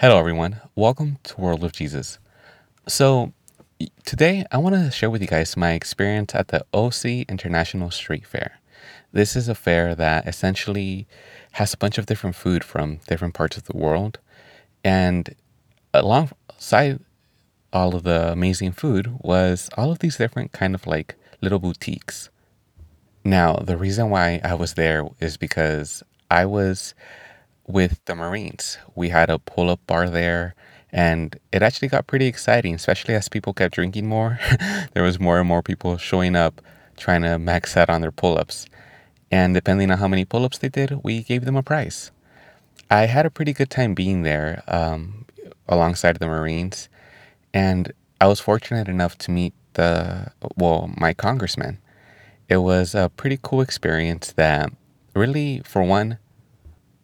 Hello, everyone. Welcome to World of Jesus. So, today I want to share with you guys my experience at the OC International Street Fair. This is a fair that essentially has a bunch of different food from different parts of the world. And alongside all of the amazing food was all of these different kind of like little boutiques. Now, the reason why I was there is because I was with the Marines. We had a pull up bar there, and it actually got pretty exciting, especially as people kept drinking more. there was more and more people showing up trying to max out on their pull ups. And depending on how many pull ups they did, we gave them a prize. I had a pretty good time being there um, alongside the Marines, and I was fortunate enough to meet the, well, my congressman. It was a pretty cool experience that really, for one,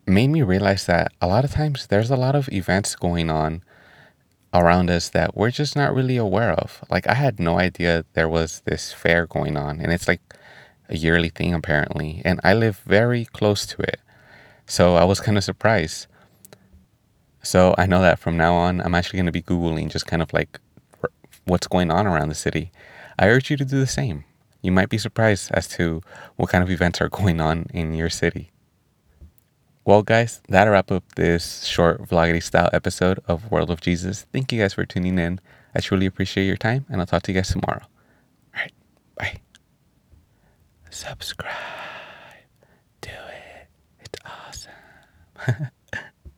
made me realize that a lot of times there's a lot of events going on around us that we're just not really aware of. Like I had no idea there was this fair going on and it's like a yearly thing apparently and I live very close to it. So I was kind of surprised. So I know that from now on I'm actually going to be googling just kind of like what's going on around the city. I urge you to do the same. You might be surprised as to what kind of events are going on in your city. Well, guys, that'll wrap up this short vloggy style episode of World of Jesus. Thank you guys for tuning in. I truly appreciate your time, and I'll talk to you guys tomorrow. All right, bye. Subscribe. Do it. It's awesome.